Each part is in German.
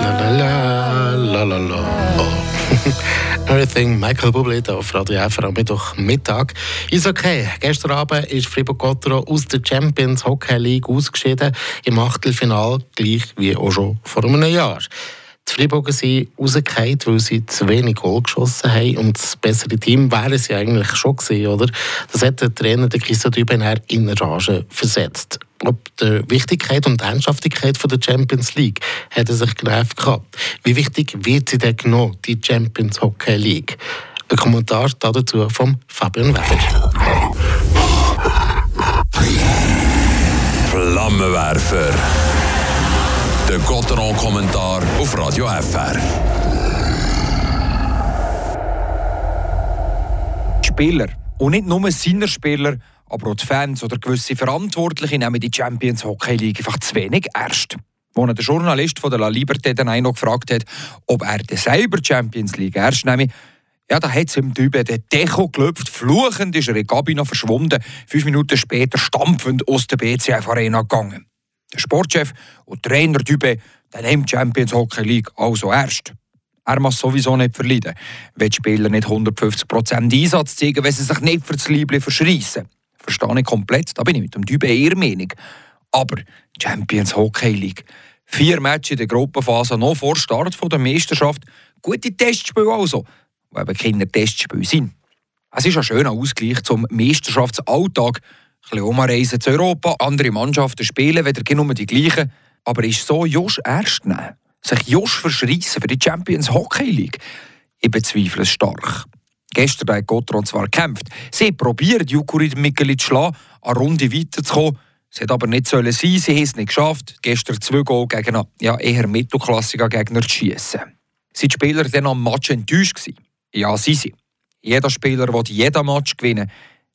La la la la la. Oh. Everything Michael Bublé auf Radio F am Mittag. Ist okay. Gestern Abend ist Fribourg-Gottero aus der Champions Hockey League ausgeschieden im Achtelfinal, gleich wie auch schon vor einem Jahr. Die Freiburger sind rausgefallen, weil sie zu wenig Goal geschossen haben. Und das bessere Team wäre sie eigentlich schon gewesen, oder? Das hat der Trainer der Christian Dübener in Rage versetzt. Ob der Wichtigkeit und Ernsthaftigkeit der Champions League hat er sich genervt gehabt. Wie wichtig wird sie denn genommen, die Champions Hockey League? Ein Kommentar dazu von Fabian Weber. Flammenwerfer der Gotteron-Kommentar auf Radio FR. Spieler, und nicht nur seine Spieler, aber auch die Fans oder gewisse Verantwortliche nehmen die Champions Hockey League einfach zu wenig ernst. Als der Journalist von der La Liberté dann noch gefragt hat, ob er die selber Champions League ernst nehme, ja, da hat es ihm Typen den Deko gelöpft, fluchend ist er in Kabine verschwunden, fünf Minuten später stampfend aus der BCF Arena gegangen. Der Sportchef und Trainer Dübe, der nimmt Champions Hockey League also erst. Er muss sowieso nicht verleiden, wenn die Spieler nicht 150% Einsatz zeigen, wenn sie sich nicht für das Liebling verschreissen. Verstehe ich komplett, da bin ich mit dem Dübe eher Meinung. Aber Champions Hockey League, vier Matches in der Gruppenphase noch vor Start der Meisterschaft, gute Testspiele also, die eben keine Testspiele sind. Es ist ein schöner Ausgleich zum Meisterschaftsalltag, ein bisschen umreisen zu Europa, andere Mannschaften spielen, wieder nur die gleichen. Aber ist so Josh erst nehmen? Sich Josh verschreissen für die Champions Hockey League? Ich bezweifle es stark. Gestern hat Gotron zwar gekämpft. Sie probiert, Jukurit Mikkeli zu schlagen, eine Runde weiterzukommen. Es hätte aber nicht sollen sein, sie haben es nicht geschafft, gestern zwei Goal gegen einen ja, eher mittelklassigen Gegner zu schießen. Sind die Spieler dann am Match enttäuscht gewesen? Ja, sie sind. Jeder Spieler will jeden Match gewinnen.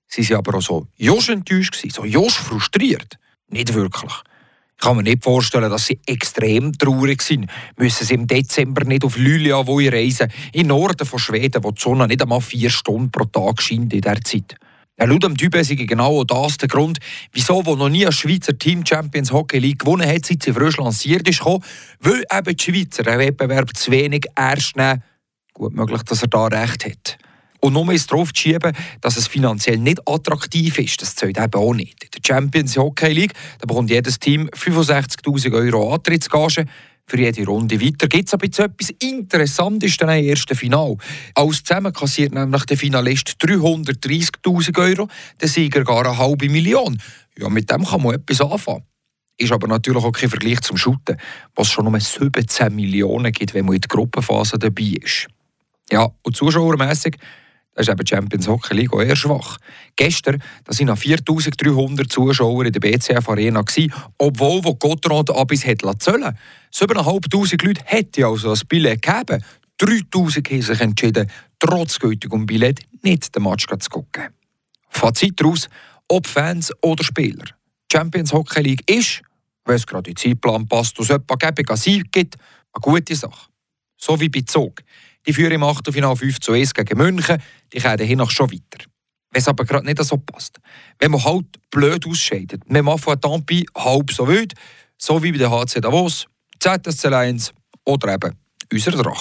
Sie waren aber auch so Josch enttäuscht, so Josch frustriert. Nicht wirklich. Kann mir nicht vorstellen, dass sie extrem traurig sind. Müssen sie im Dezember nicht auf ich reisen, im Norden von Schweden, wo die Sonne nicht einmal vier Stunden pro Tag scheint in dieser Zeit. Laut dem Typen ist genau das der Grund, wieso wo noch nie ein Schweizer Team Champions Hockey League gewonnen hat, seit sie frisch lanciert ist, gekommen, weil eben die Schweizer den Wettbewerb zu wenig ernst nehmen. Gut möglich, dass er da recht hat. Und nur ist darauf zu schieben, dass es finanziell nicht attraktiv ist, das zählt eben auch nicht. In der Champions Hockey League da bekommt jedes Team 65'000 Euro Antrittsgage. Für jede Runde weiter gibt es aber etwas Interessantes dann im ersten Final. Alles zusammen kassiert nämlich der Finalist 330'000 Euro, der Sieger gar eine halbe Million. Ja, mit dem kann man etwas anfangen. Ist aber natürlich auch kein Vergleich zum Shooten, was schon um 17 Millionen gibt, wenn man in der Gruppenphase dabei ist. Ja, und zuschauermässig das ist eben Champions Hockey League eher schwach. Gestern da waren noch 4300 Zuschauer in der BCF Arena, obwohl wo Gottrand Abis hat zählen 7'500 Leute hätte also das Billett gegeben. 3000 haben sich entschieden, trotz gültigem Billett nicht den Match zu gucken. Fazit daraus, ob Fans oder Spieler. Champions Hockey League ist, wenn es gerade in den Zeitplan passt und es etwa Sieg gibt, eine gute Sache. So wie bei Zug. Die führen im Achtelfinale 5 zu 1 gegen München. Die kommen hier noch schon weiter. Wenn es aber gerade nicht so passt. Wenn man halt blöd ausscheidet. Wir machen Tampi halb so wild, so wie bei der HC Davos, ZSC 1 oder eben unser Drache.